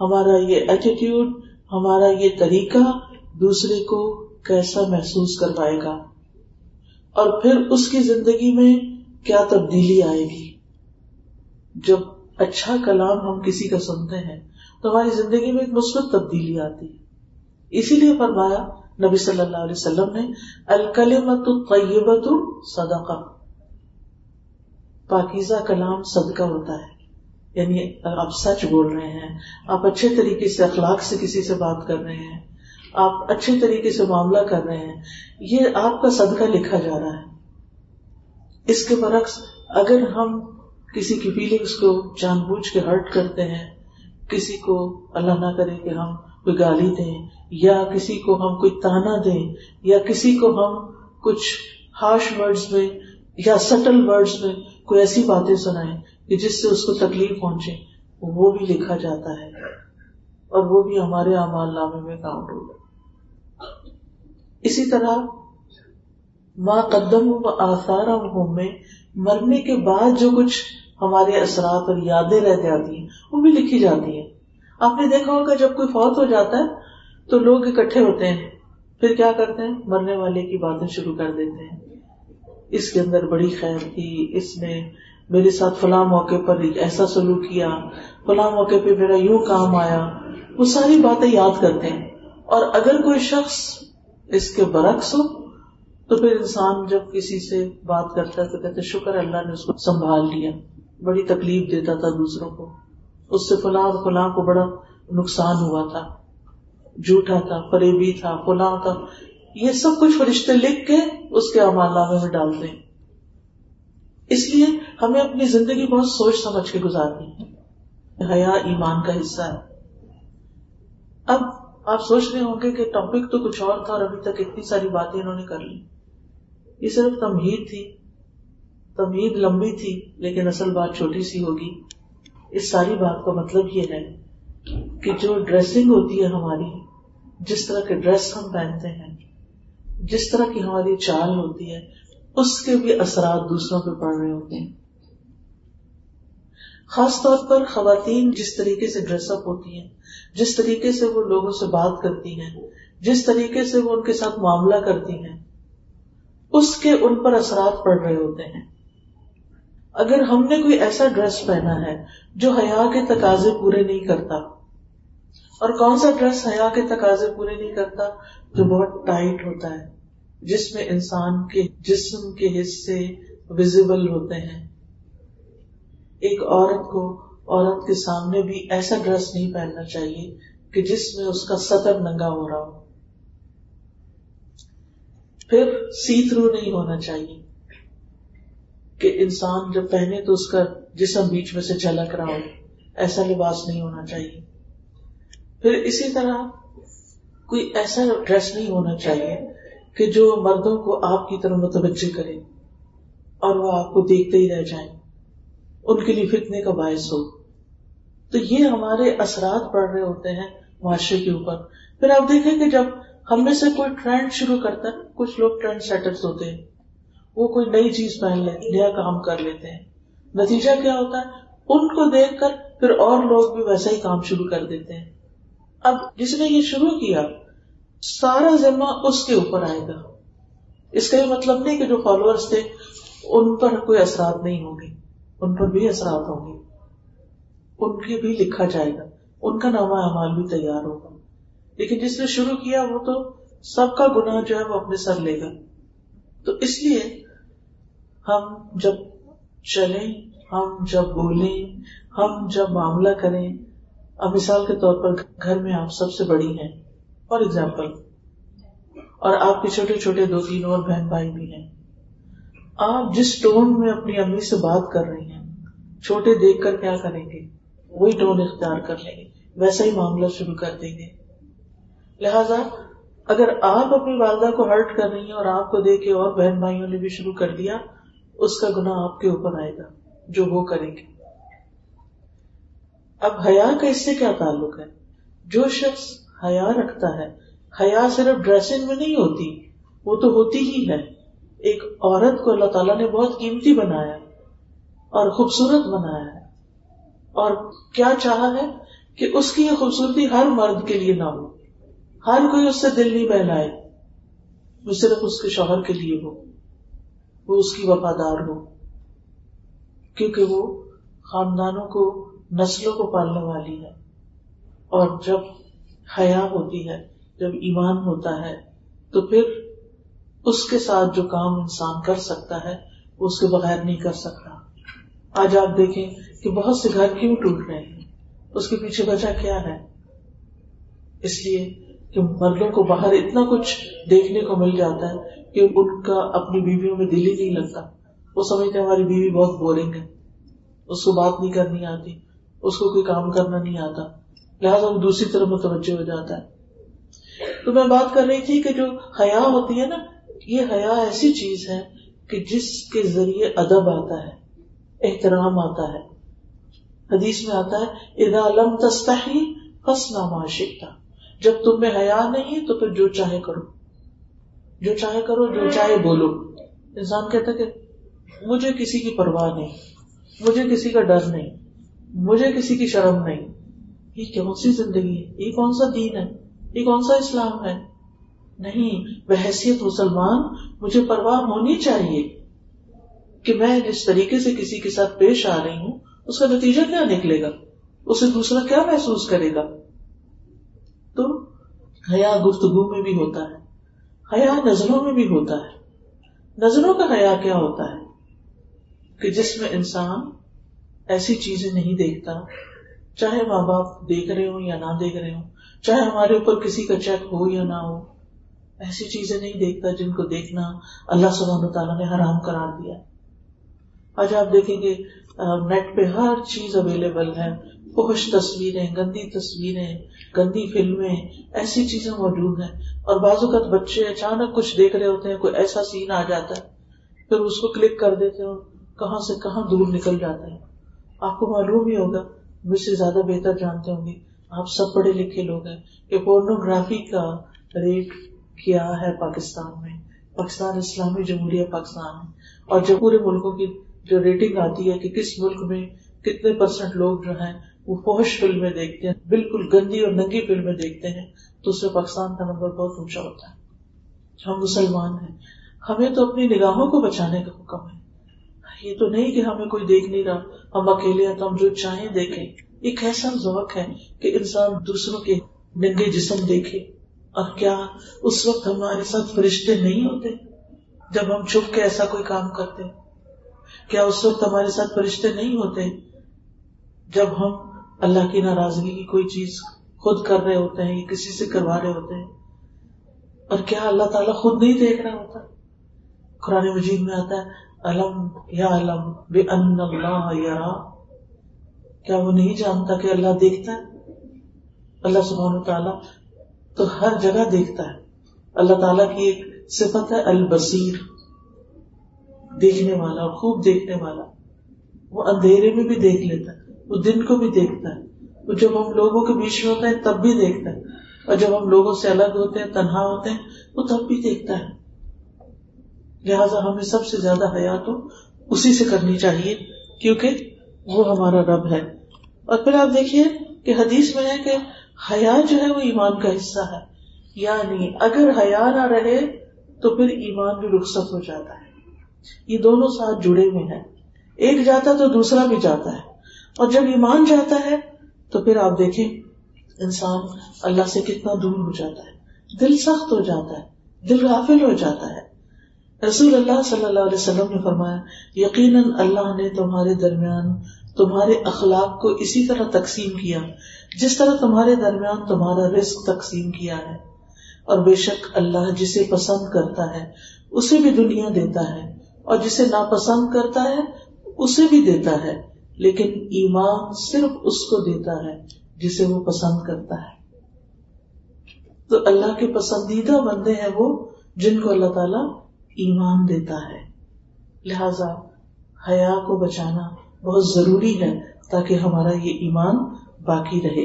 ہمارا یہ ایٹیٹیوڈ ہمارا یہ طریقہ دوسرے کو کیسا محسوس کروائے گا؟ اور پھر اس کی زندگی میں کیا تبدیلی آئے گی؟ جب اچھا کلام ہم کسی کا سنتے ہیں، تو ہماری زندگی میں ایک مثبت تبدیلی آتی ہے۔ اسی لیے فرمایا، نبی صلی اللہ علیہ وسلم نے الکلمت الطیبت صدقہ۔ پاکیزہ کلام صدقہ ہوتا ہے۔ یعنی آپ سچ بول رہے ہیں، آپ اچھے طریقے سے اخلاق سے کسی سے بات کر رہے ہیں آپ اچھے طریقے سے معاملہ کر رہے ہیں، یہ آپ کا صدقہ لکھا جا رہا ہے۔ اس کے برعکس، اگر ہم کسی کی فیلنگس کو جان بوجھ کے ہرٹ کرتے ہیں، کسی کو اللہ نہ کرے کہ ہم کوئی گالی دیں، یا کسی کو ہم کوئی تانا دیں، یا کسی کو ہم کچھ ہارش ورڈز میں یا سٹل ورڈز میں کوئی ایسی باتیں سنائے کہ جس سے اس کو تکلیف پہنچے، وہ بھی لکھا جاتا ہے۔ اور وہ بھی ہمارے امال نامے میں کاؤنٹ ہوگا۔ اسی طرح ماں قدم و آثار میں مرنے کے بعد جو کچھ ہمارے اثرات اور یادیں رہ جاتی ہیں، وہ بھی لکھی جاتی ہیں۔ آپ نے دیکھا ہوگا جب کوئی فوت ہو جاتا ہے، تو لوگ اکٹھے ہوتے ہیں۔ پھر کیا کرتے ہیں؟ مرنے والے کی باتیں شروع کر دیتے ہیں۔ اس کے اندر بڑی خیر تھی، اس نے میرے ساتھ فلاں موقع پر ایسا سلوک کیا۔ فلاں موقع پہ میرا یوں کام آیا۔ وہ ساری باتیں یاد کرتے ہیں۔ اور اگر کوئی شخص اس کے برعکس ہو، تو پھر انسان جب کسی سے بات کرتا ہے تو کہتے شکر، اللہ نے اس کو سنبھال لیا، بڑی تکلیف دیتا تھا دوسروں کو۔ اس سے فلاں فلاں کو بڑا نقصان ہوا تھا، جھوٹا تھا فریبی تھا، فلاں تھا۔ یہ سب کچھ فرشتے لکھ کے اس کے امال نامے میں ڈالتے ہیں۔ اس لیے ہمیں اپنی زندگی بہت سوچ سمجھ کے گزارنی ہے۔ حیا ایمان کا حصہ ہے۔ اب آپ سوچ رہے ہوں گے کہ ٹاپک تو کچھ اور تھا اور ابھی تک اتنی ساری باتیں انہوں نے کر لی۔ یہ صرف تمہید تھی، تمہید لمبی تھی، لیکن اصل بات چھوٹی سی ہوگی۔ اس ساری بات کا مطلب یہ ہے کہ جو ڈریسنگ ہوتی ہے ہماری، جس طرح کے ڈریس ہم پہنتے ہیں، جس طرح کی ہماری چال ہوتی ہے، اس کے بھی اثرات دوسروں پہ پڑ رہے ہوتے ہیں۔ خاص طور پر خواتین جس طریقے سے ڈریس اپ ہوتی ہیں جس طریقے سے وہ لوگوں سے بات کرتی ہیں، جس طریقے سے وہ ان کے ساتھ معاملہ کرتی ہیں، اس کے ان پر اثرات پڑ رہے ہوتے ہیں۔ اگر ہم نے کوئی ایسا ڈریس پہنا ہے جو حیا کے تقاضے پورے نہیں کرتا، اور کون سا ڈریس حیا کے تقاضے پورے نہیں کرتا جو بہت ٹائٹ ہوتا ہے، جس میں انسان کے جسم کے حصے ویزیبل ہوتے ہیں۔ ایک عورت کو عورت کے سامنے بھی ایسا ڈریس نہیں پہننا چاہیے کہ جس میں اس کا سطر ننگا ہو رہا ہو۔ پھر سی تھرو نہیں ہونا چاہیے کہ انسان جب پہنے تو اس کا جسم بیچ میں سے جھلک رہا ہو۔ ایسا لباس نہیں ہونا چاہیے۔ پھر اسی طرح کوئی ایسا ڈریس نہیں ہونا چاہیے کہ جو مردوں کو آپ کی طرف متوجہ کرے اور وہ آپ کو دیکھتے ہی رہ جائیں۔ ان کے لیے فتنے کا باعث ہو۔ تو یہ ہمارے اثرات پڑ رہے ہوتے ہیں معاشرے کے اوپر۔ پھر آپ دیکھیں کہ جب ہم میں سے کوئی ٹرینڈ شروع کرتا ہے، کچھ لوگ ٹرینڈ سیٹرز ہوتے ہیں۔ وہ کوئی نئی چیز پہن لیتے نیا کام کر لیتے ہیں۔ نتیجہ کیا ہوتا ہے؟ ان کو دیکھ کر پھر اور لوگ بھی ویسا ہی کام شروع کر دیتے ہیں۔ اب جس نے یہ شروع کیا، سارا ذمہ اس کے اوپر آئے گا۔ اس کا یہ مطلب نہیں کہ جو فالوورس تھے، ان پر کوئی اثرات نہیں ہوں گے۔ ان پر بھی اثرات ہوں گے۔ ان کے بھی لکھا جائے گا۔ ان کا نامہ اعمال بھی تیار ہوگا۔ لیکن جس نے شروع کیا وہ تو سب کا گناہ جو ہے وہ اپنے سر لے گا۔ تو اس لیے ہم جب چلیں، ہم جب بولیں، ہم جب معاملہ کریں، اب مثال کے طور پر گھر میں آپ سب سے بڑی ہیں۔ فار ایگزامپل، اور آپ کے چھوٹے چھوٹے دو تین اور بہن بھائی بھی ہیں۔ آپ جس ٹون میں اپنی امی سے بات کر رہی ہیں، چھوٹے دیکھ کر کیا کریں گے؟ وہی ٹون اختیار کر لیں گے، ویسا ہی معاملہ شروع کر دیں گے۔ لہذا، اگر آپ اپنی والدہ کو ہرٹ کر رہی ہیں اور آپ کو دیکھ کے اور بہن بھائیوں نے بھی شروع کر دیا، اس کا گناہ آپ کے اوپر آئے گا، جو وہ کریں گے۔ اب حیا کا اس سے کیا تعلق ہے؟ جو شخص حیا رکھتا ہے، حیا صرف ڈریسنگ میں نہیں ہوتی، وہ تو ہوتی ہی ہے۔ ایک عورت کو اللہ تعالیٰ نے بہت قیمتی بنایا اور خوبصورت بنایا ہے۔ اور کیا چاہا ہے کہ اس کی یہ خوبصورتی ہر مرد کے لیے نہ ہو۔ ہر کوئی اس سے دل نہیں بہلائے وہ صرف اس کے شوہر کے لیے ہو۔ وہ اس کی وفادار ہو۔ کیونکہ وہ خاندانوں کو، نسلوں کو پالنے والی ہے۔ اور جب حیا ہوتی ہے، جب ایمان ہوتا ہے، تو پھر اس کے ساتھ جو کام انسان کر سکتا ہے، وہ اس کے بغیر نہیں کر سکتا۔ آج آپ دیکھیں کہ بہت سے گھر کیوں ٹوٹ رہے ہیں؟ اس کے پیچھے وجہ کیا ہے؟ اس لیے کہ مردوں کو باہر اتنا کچھ دیکھنے کو مل جاتا ہے کہ ان کا اپنی بیویوں میں دل ہی نہیں لگتا۔ وہ سمجھتے ہماری بیوی بہت بورنگ ہے۔ اس کو بات نہیں کرنی آتی۔ اس کو کوئی کام کرنا نہیں آتا۔ لہٰذا وہ دوسری طرف متوجہ ہو جاتا ہے۔ تو میں بات کر رہی تھی کہ جو حیا ہوتی ہے نا یہ حیا ایسی چیز ہے کہ جس کے ذریعے ادب آتا ہے، احترام آتا ہے۔ حدیث میں آتا ہے ادا لم تستحی فسنا معاشرتا جب تم میں حیا نہیں، تو پھر جو چاہے کرو۔ جو چاہے کرو، جو چاہے بولو۔ انسان کہتا کہ مجھے کسی کی پرواہ نہیں، مجھے کسی کا ڈر نہیں، مجھے کسی کی شرم نہیں۔ یہ کون سی زندگی ہے؟ یہ کون سا دین ہے؟ یہ کون سا اسلام ہے؟ نہیں بحثیت مسلمان، مجھے پرواہ ہونی چاہیے کہ میں جس طریقے سے کسی کے ساتھ پیش آ رہی ہوں، اس کا نتیجہ کیا نکلے گا؟ اسے دوسرا کیا محسوس کرے گا؟ تو حیا گفتگو میں بھی ہوتا ہے، حیا نظروں میں بھی ہوتا ہے۔ نظروں کا حیا کیا ہوتا ہے؟ کہ جس میں انسان ایسی چیزیں نہیں دیکھتا، چاہے ماں باپ دیکھ رہے ہوں یا نہ دیکھ رہے ہوں، چاہے ہمارے اوپر کسی کا چیک ہو یا نہ ہو ایسی چیزیں نہیں دیکھتا جن کو دیکھنا اللہ سبحانہ تعالیٰ نے حرام قرار دیا۔ آج آپ دیکھیں گے نیٹ پہ ہر چیز اویلیبل ہے۔ خوش تصویریں، گندی تصویریں، گندی فلمیں، ایسی چیزیں موجود ہیں۔ اور بعض اوقات بچے اچانک کچھ دیکھ رہے ہوتے ہیں، کوئی ایسا سین آ جاتا ہے، پھر اس کو کلک کر دیتے ہیں کہاں سے کہاں دور نکل جاتے ہیں۔ آپ کو معلوم ہی ہوگا مجھ سے زیادہ بہتر جانتے ہوں گے۔ آپ سب پڑھے لکھے لوگ ہیں کہ پورنوگرافی کا ریٹ کیا ہے پاکستان میں؟ پاکستان اسلامی جمہوریہ پاکستان میں۔ اور جب پورے ملکوں کی جو ریٹنگ آتی ہے کہ کس ملک میں کتنے پرسینٹ لوگ جو ہیں، وہ فوش فلمیں دیکھتے ہیں، بالکل گندی اور ننگی فلمیں دیکھتے ہیں، تو اس سے پاکستان کا نمبر بہت اونچا ہوتا ہے۔ ہم مسلمان ہیں۔ ہمیں تو اپنی نگاہوں کو بچانے کا حکم ہے۔ یہ تو نہیں کہ ہمیں کوئی دیکھ نہیں رہا۔ ہم اکیلے ہیں تو ہم جو چاہیں دیکھیں۔ ایک ایسا ذوق ہے کہ انسان دوسروں کے ننگے جسم دیکھے۔ اور کیا اس وقت ہمارے ساتھ فرشتے نہیں ہوتے جب ہم چھپ کے ایسا کوئی کام کرتے؟ کیا اس وقت ہمارے ساتھ فرشتے نہیں ہوتے جب ہم اللہ کی ناراضگی کی کوئی چیز خود کر رہے ہوتے ہیں یا کسی سے کروا رہے ہوتے ہیں؟ اور کیا اللہ تعالیٰ خود نہیں دیکھ رہا ہوتا؟ قرآن مجید میں آتا ہے علم یا علم بے ان اللہ یار کیا وہ نہیں جانتا کہ اللہ دیکھتا ہے؟ اللہ سبحانہ تعالیٰ تو ہر جگہ دیکھتا ہے۔ اللہ تعالیٰ کی ایک صفت ہے البصیر، دیکھنے والا، خوب دیکھنے والا۔ وہ اندھیرے میں بھی دیکھ لیتا ہے، وہ دن کو بھی دیکھتا ہے۔ وہ جب ہم لوگوں کے بیچ میں ہوتا ہے تب بھی دیکھتا ہے۔ اور جب ہم لوگوں سے الگ ہوتے ہیں، تنہا ہوتے ہیں، وہ تب بھی دیکھتا ہے۔ لہٰذا ہمیں سب سے زیادہ حیا تو اسی سے کرنی چاہیے، کیونکہ وہ ہمارا رب ہے۔ اور پھر آپ دیکھیے کہ حدیث میں ہے کہ حیا جو ہے وہ ایمان کا حصہ ہے۔ یعنی اگر حیا نہ رہے تو پھر ایمان بھی رخصت ہو جاتا ہے۔ یہ دونوں ساتھ جڑے ہوئے ہیں۔ ایک جاتا تو دوسرا بھی جاتا ہے۔ اور جب ایمان جاتا ہے تو پھر آپ دیکھیں، انسان اللہ سے کتنا دور ہو جاتا ہے۔ دل سخت ہو جاتا ہے۔ دل غافل ہو جاتا ہے۔ رسول اللہ صلی اللہ علیہ وسلم نے فرمایا، یقیناً اللہ نے تمہارے درمیان تمہارے اخلاق کو اسی طرح تقسیم کیا، جس طرح تمہارے درمیان تمہارا رزق تقسیم کیا ہے۔ اور بے شک اللہ جسے پسند کرتا ہے، اسے بھی دنیا دیتا ہے۔ اور جسے ناپسند کرتا ہے، اسے بھی دیتا ہے۔ لیکن ایمان صرف اس کو دیتا ہے جسے وہ پسند کرتا ہے۔ تو اللہ کے پسندیدہ بندے ہیں وہ جن کو اللہ تعالیٰ ایمان دیتا ہے۔ لہذا حیا کو بچانا بہت ضروری ہے تاکہ ہمارا یہ ایمان باقی رہے۔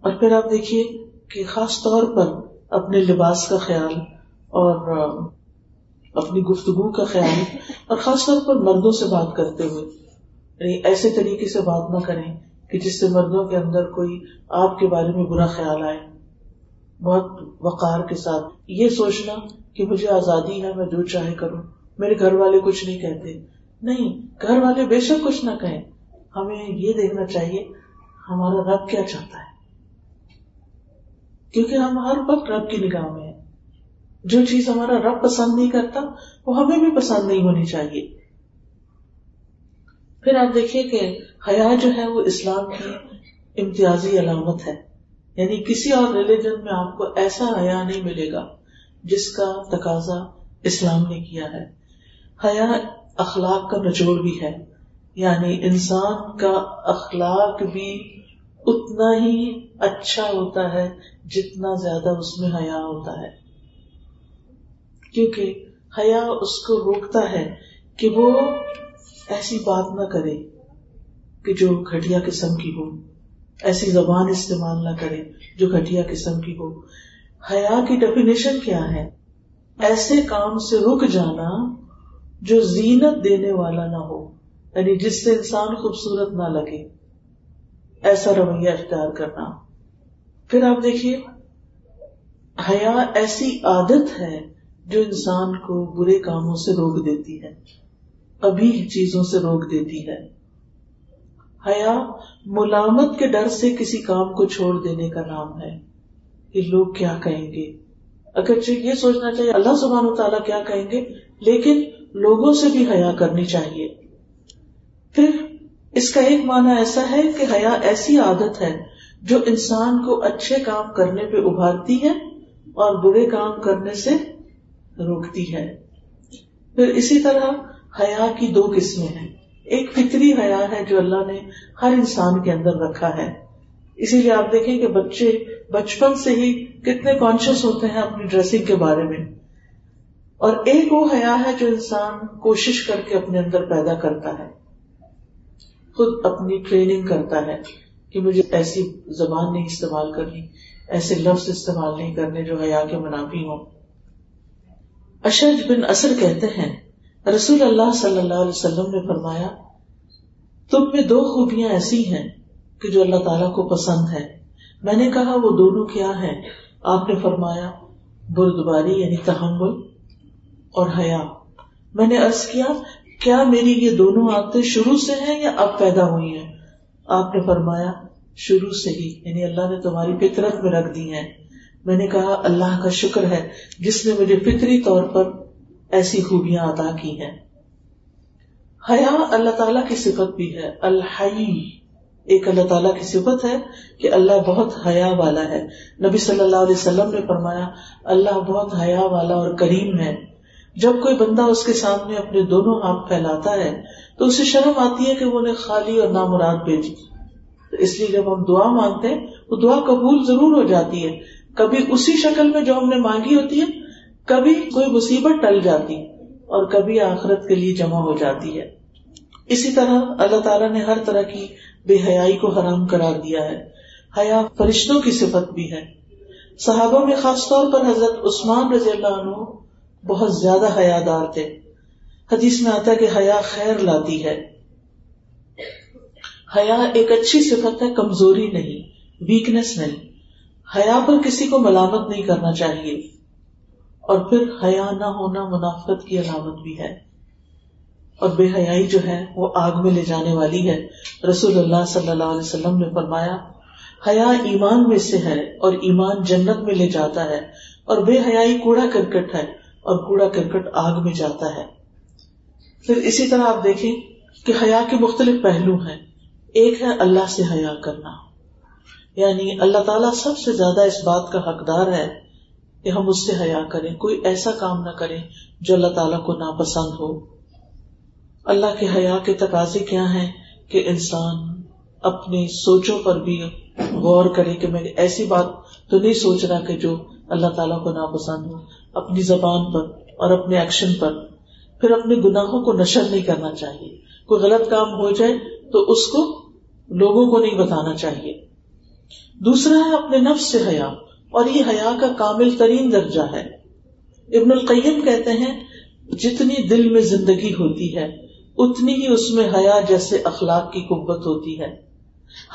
اور پھر آپ دیکھیے کہ خاص طور پر اپنے لباس کا خیال اور اپنی گفتگو کا خیال اور خاص طور پر مردوں سے بات کرتے ہوئے۔ یعنی ایسے طریقے سے بات نہ کریں کہ جس سے مردوں کے اندر کوئی آپ کے بارے میں برا خیال آئے۔ بہت وقار کے ساتھ یہ سوچنا کہ مجھے آزادی ہے، میں جو چاہے کروں۔ میرے گھر والے کچھ نہیں کہتے۔ نہیں، گھر والے بے شک کچھ نہ کہیں، ہمیں یہ دیکھنا چاہیے ہمارا رب کیا چاہتا ہے۔ کیونکہ ہم ہر وقت رب کی نگاہ میں ہیں۔ جو چیز ہمارا رب پسند نہیں کرتا، وہ ہمیں بھی پسند نہیں ہونی چاہیے۔ پھر آپ دیکھیے کہ حیا جو ہے وہ اسلام کی امتیازی علامت ہے۔ یعنی کسی اور ریلیجن میں آپ کو ایسا حیا نہیں ملے گا جس کا تقاضا اسلام نے کیا ہے۔ حیا اخلاق کا نچوڑ بھی ہے۔ یعنی انسان کا اخلاق بھی اتنا ہی اچھا ہوتا ہے جتنا زیادہ اس میں حیا ہوتا ہے۔ کیونکہ حیا اس کو روکتا ہے کہ وہ ایسی بات نہ کرے کہ جو گھٹیا قسم کی ہو۔ ایسی زبان استعمال نہ کرے جو گھٹیا قسم کی ہو۔ حیا کی ڈیفینیشن کیا ہے؟ ایسے کام سے رک جانا جو زینت دینے والا نہ ہو یعنی جس سے انسان خوبصورت نہ لگے، ایسا رویہ اختیار کرنا۔ پھر آپ دیکھیے، حیا ایسی عادت ہے جو انسان کو برے کاموں سے روک دیتی ہے، ابھی چیزوں سے روک دیتی ہے۔ حیا ملامت کے ڈر سے کسی کام کو چھوڑ دینے کا نام ہے۔ کہ لوگ کیا کہیں گے؟ اگر یہ سوچنا چاہیے، اللہ سبحانہ تعالیٰ کیا کہیں گے، لیکن لوگوں سے بھی حیا کرنی چاہیے۔ پھر اس کا ایک معنی ایسا ہے کہ حیا ایسی عادت ہے جو انسان کو اچھے کام کرنے پہ ابھارتی ہے اور برے کام کرنے سے روکتی ہے۔ پھر اسی طرح حیا کی دو قسمیں ہیں۔ ایک فطری حیا ہے جو اللہ نے ہر انسان کے اندر رکھا ہے۔ اسی لیے آپ دیکھیں کہ بچے بچپن سے ہی کتنے کانشیس ہوتے ہیں اپنی ڈریسنگ کے بارے میں۔ اور ایک وہ حیا ہے جو انسان کوشش کر کے اپنے اندر پیدا کرتا ہے، خود اپنی ٹریننگ کرتا ہے کہ مجھے ایسی زبان نہیں استعمال کرنی، ایسے لفظ استعمال نہیں کرنے جو حیا کے منافی ہوں۔ اشرج بن اثر کہتے ہیں، رسول اللہ صلی اللہ علیہ وسلم نے فرمایا، تم میں دو خوبیاں ایسی ہیں کہ جو اللہ تعالیٰ کو پسند ہے میں نے کہا، وہ دونوں کیا ہیں؟ آپ نے فرمایا، بردباری یعنی تحمل۔ اور حیا۔ میں نے ارض کیا کیا میری یہ دونوں عادتیں شروع سے ہیں یا اب پیدا ہوئی ہیں؟ آپ نے فرمایا، شروع سے ہی۔ یعنی اللہ نے تمہاری فطرت میں رکھ دی ہیں۔ میں نے کہا، اللہ کا شکر ہے، جس نے مجھے فطری طور پر ایسی خوبیاں ادا کی ہیں۔ حیا اللہ تعالیٰ کی صفت بھی ہے۔ الحی۔ ایک اللہ تعالیٰ کی صفت ہے کہ اللہ بہت حیا والا ہے۔ نبی صلی اللہ علیہ وسلم نے فرمایا، اللہ بہت حیا والا اور کریم ہے۔ جب کوئی بندہ اس کے سامنے اپنے دونوں ہاتھ پھیلاتا ہے، تو اسے شرم آتی ہے کہ وہ انہیں خالی اور نامراد بھیجی اس لیے جب ہم دعا مانگتے ہیں، وہ دعا قبول ضرور ہو جاتی ہے۔ کبھی اسی شکل میں جو ہم نے مانگی ہوتی ہے، کبھی کوئی مصیبت ٹل جاتی اور کبھی آخرت کے لیے جمع ہو جاتی ہے۔ اسی طرح اللہ تعالیٰ نے ہر طرح کی بے حیائی کو حرام کرار دیا ہے۔ حیا فرشتوں کی صفت بھی ہے۔ صحابہ میں خاص طور پر حضرت عثمان رضی اللہ عنہ بہت زیادہ حیا دار تھے۔ حدیث میں آتا ہے کہ حیا خیر لاتی ہے۔ حیا ایک اچھی صفت ہے، کمزوری نہیں ویکنیس نہیں۔ حیا پر کسی کو ملامت نہیں کرنا چاہیے۔ اور پھر حیا نہ ہونا منافقت کی علامت بھی ہے۔ اور بے حیائی جو ہے، وہ آگ میں لے جانے والی ہے۔ رسول اللہ صلی اللہ علیہ وسلم نے فرمایا، حیا ایمان میں سے ہے اور ایمان جنت میں لے جاتا ہے۔ اور بے حیائی کوڑا کرکٹ ہے۔ اور کوڑا کرکٹ آگ میں جاتا ہے۔ پھر اسی طرح آپ دیکھیں کہ حیا کے مختلف پہلو ہیں۔ ایک ہے اللہ سے حیا کرنا۔ یعنی اللہ تعالیٰ سب سے زیادہ اس بات کا حقدار ہے کہ ہم اس سے حیا کریں۔ کوئی ایسا کام نہ کریں جو اللہ تعالیٰ کو ناپسند ہو۔ اللہ کے حیا کے تقاضے کیا ہیں کہ انسان اپنی سوچوں پر بھی غور کرے کہ میں ایسی بات تو نہیں سوچ رہا کہ جو اللہ تعالیٰ کو ناپسند ہو۔ اپنی زبان پر اور اپنے ایکشن پر۔ پھر اپنے گناہوں کو نشر نہیں کرنا چاہیے۔ کوئی غلط کام ہو جائے تو اس کو لوگوں کو نہیں بتانا چاہیے۔ دوسرا ہے اپنے نفس سے حیا، اور یہ حیا کا کامل ترین درجہ ہے۔ ابن القیم کہتے ہیں، جتنی دل میں زندگی ہوتی ہے، اتنی ہی اس میں حیا جیسے اخلاق کی قوت ہوتی ہے۔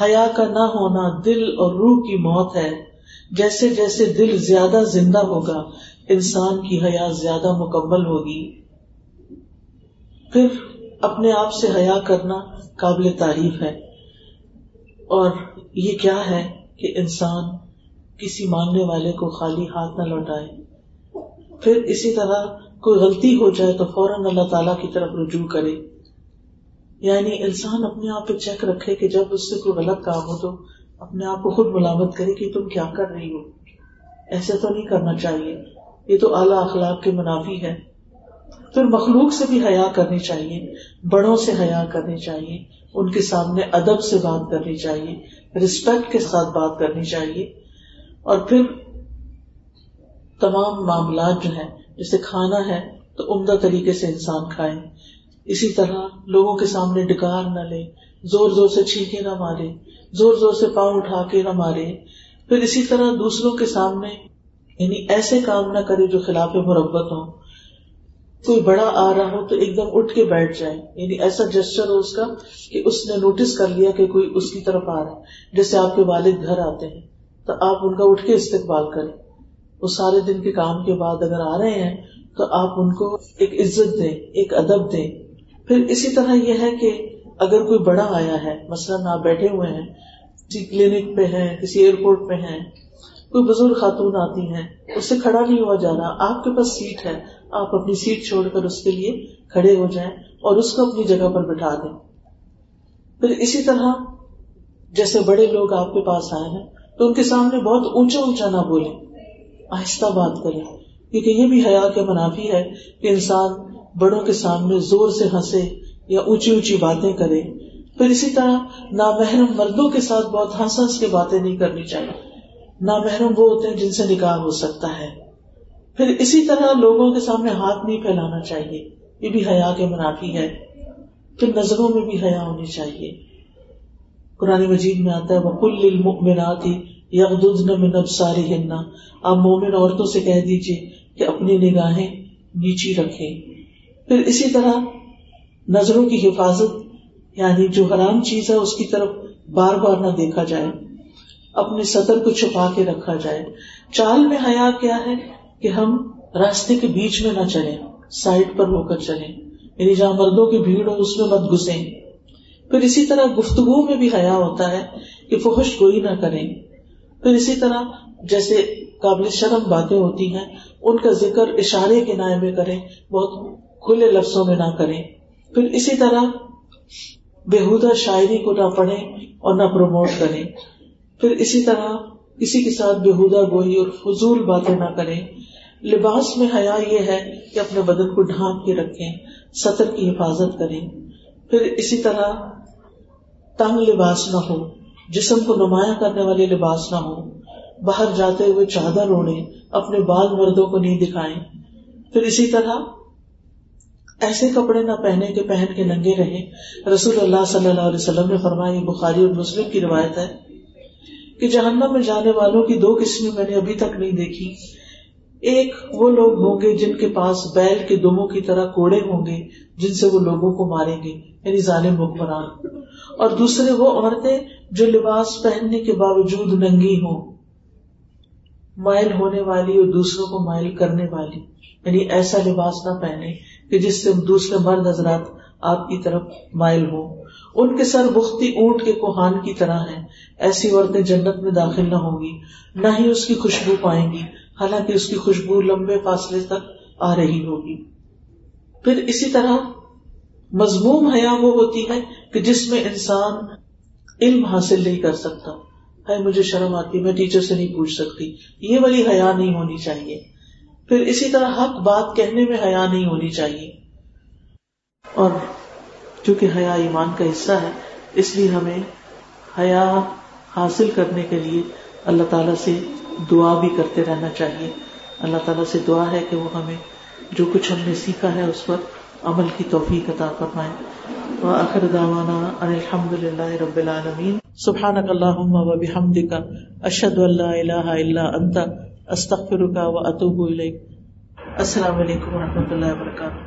حیا کا نہ ہونا دل اور روح کی موت ہے۔ جیسے جیسے دل زیادہ زندہ ہوگا انسان کی حیا زیادہ مکمل ہوگی۔ پھر اپنے آپ سے حیا کرنا قابل تعریف ہے۔ اور یہ کیا ہے کہ انسان کسی مانگنے والے کو خالی ہاتھ نہ لوٹائے۔ پھر اسی طرح کوئی غلطی ہو جائے تو فوراً اللہ تعالی کی طرف رجوع کرے۔ یعنی انسان اپنے آپ پہ چیک رکھے کہ جب اس سے کوئی غلط کام ہو تو اپنے آپ کو خود ملامت کرے کہ تم کیا کر رہی ہو۔ ایسے تو نہیں کرنا چاہیے۔ یہ تو اعلیٰ اخلاق کے منافی ہے پھر مخلوق سے بھی حیا کرنی چاہیے، بڑوں سے حیا کرنی چاہیے، ان کے سامنے ادب سے بات کرنی چاہیے رسپیکٹ کے ساتھ بات کرنی چاہیے۔ اور پھر تمام معاملات جو ہیں، جیسے کھانا ہے تو عمدہ طریقے سے انسان کھائے۔ اسی طرح لوگوں کے سامنے ڈکار نہ لے، زور زور سے چھینکے نہ مارے، زور زور سے پاؤں اٹھا کے نہ مارے۔ پھر اسی طرح دوسروں کے سامنے یعنی ایسے کام نہ کرے جو خلاف مربت ہوں۔ کوئی بڑا آ رہا ہو تو ایک دم اٹھ کے بیٹھ جائے۔ یعنی ایسا جسچر ہو اس کا کہ اس نے نوٹس کر لیا کہ کوئی اس کی طرف آ رہا ہے۔ جیسے آپ کے والد گھر آتے ہیں، تو آپ ان کا اٹھ کے استقبال کریں۔ وہ سارے دن کے کام کے بعد اگر آ رہے ہیں، تو آپ ان کو ایک عزت دیں، ایک ادب دیں۔ پھر اسی طرح یہ ہے کہ اگر کوئی بڑا آیا ہے، مثلاً آپ بیٹھے ہوئے ہیں جی، کسی کلینک پہ ہیں، کسی ایئرپورٹ پہ ہیں کوئی بزرگ خاتون آتی ہیں، اس سے کھڑا نہیں ہوا جا رہا آپ کے پاس سیٹ ہے، آپ اپنی سیٹ چھوڑ کر اس کے لیے کھڑے ہو جائیں اور اس کو اپنی جگہ پر بٹھا دیں۔ پھر اسی طرح جیسے بڑے لوگ آپ کے پاس آئے ہیں، تو ان کے سامنے بہت اونچا اونچا نہ بولے آہستہ بات کرے کیونکہ یہ بھی حیا کے منافی ہے کہ انسان بڑوں کے سامنے زور سے ہنسے یا اونچی اونچی باتیں کرے۔ پھر اسی طرح نامحرم مردوں کے ساتھ بہت ہنس ہنس کے باتیں نہیں کرنی چاہیے۔ نامحرم وہ ہوتے ہیں جن سے نکاح ہو سکتا ہے۔ پھر اسی طرح لوگوں کے سامنے ہاتھ نہیں پھیلانا چاہیے۔ یہ بھی حیا کے منافی ہے۔ پھر نظروں میں بھی حیا ہونی چاہیے۔ قرآن مجید میں آتا ہے وہ کل المؤمنات یغضضن من ابصارهن آپ مومن عورتوں سے کہہ دیجیے کہ اپنی نگاہیں نیچی رکھیں۔ پھر اسی طرح نظروں کی حفاظت یعنی جو حرام چیز ہے، اس کی طرف بار بار نہ دیکھا جائے۔ اپنے سطر کو چھپا کے رکھا جائے۔ چال میں حیا کیا ہے کہ ہم راستے کے بیچ میں نہ چلیں سائڈ پر ہو کر چلیں۔ یعنی جہاں مردوں کی بھیڑ ہو، اس میں مت گھسیں۔ پھر اسی طرح گفتگو میں بھی حیا ہوتا ہے کہ فحش گوئی نہ کریں۔ پھر اسی طرح جیسے قابل شرم باتیں ہوتی ہیں، ان کا ذکر اشارے کے نائے میں کریں، بہت کھلے لفظوں میں نہ کریں۔ پھر اسی طرح بےحدہ شاعری کو نہ پڑھیں اور نہ پروموٹ کریں۔ پھر اسی طرح کسی کے ساتھ بےحدہ گوئی اور فضول باتیں نہ کریں۔ لباس میں حیا یہ ہے کہ اپنے بدن کو ڈھانپ کے رکھیں، سطر کی حفاظت کریں۔ پھر اسی طرح تنگ لباس نہ ہو، جسم کو نمایاں کرنے والے لباس نہ ہو۔ باہر جاتے ہوئے چادر اوڑے اپنے بال مردوں کو نہیں دکھائیں۔ پھر اسی طرح ایسے کپڑے نہ پہنے کے پہن کے ننگے رہے رسول اللہ صلی اللہ علیہ وسلم نے فرمایا بخاری اور مسلم کی روایت ہے۔ کہ جہنم میں جانے والوں کی دو قسمیں میں نے ابھی تک نہیں دیکھی۔ ایک وہ لوگ ہوں گے جن کے پاس بیل کے دموں کی طرح کوڑے ہوں گے، جن سے وہ لوگوں کو ماریں گے یعنی ظالم حکمران۔ اور دوسرے وہ عورتیں جو لباس پہننے کے باوجود ننگی ہوں، مائل ہونے والی اور دوسروں کو مائل کرنے والی۔ یعنی ایسا لباس نہ پہنے کہ جس سے دوسرے مرد حضرات آپ کی طرف مائل ہو ان کے سر بختی اونٹ کے کوہان کی طرح ہیں۔ ایسی عورتیں جنت میں داخل نہ ہوں گی، نہ ہی اس کی خوشبو پائیں گی، حالانکہ اس کی خوشبو لمبے فاصلے تک آ رہی ہوگی۔ پھر اسی طرح مضموم حیا وہ ہوتی ہے کہ جس میں انسان علم حاصل نہیں کر سکتا۔ ہے مجھے شرم آتی، میں ٹیچر سے نہیں پوچھ سکتی۔ یہ والی حیا نہیں ہونی چاہیے۔ پھر اسی طرح حق بات کہنے میں حیا نہیں ہونی چاہیے۔ اور چونکہ حیا ایمان کا حصہ ہے، اس لیے ہمیں حیا حاصل کرنے کے لیے اللہ تعالی سے دعا بھی کرتے رہنا چاہیے۔ اللہ تعالیٰ سے دعا ہے کہ وہ ہمیں جو کچھ ہم نے سیکھا ہے اس پر عمل کی توفیق عطا فرمائے۔ وآخر دعوانا ان الحمد للہ رب العالمین۔ سبحانک اللہم و بحمدک، اشہد ان لا الہ الا انت، استغفرک و اتوب الیک۔ السلام علیکم و رحمۃ اللہ وبرکاتہ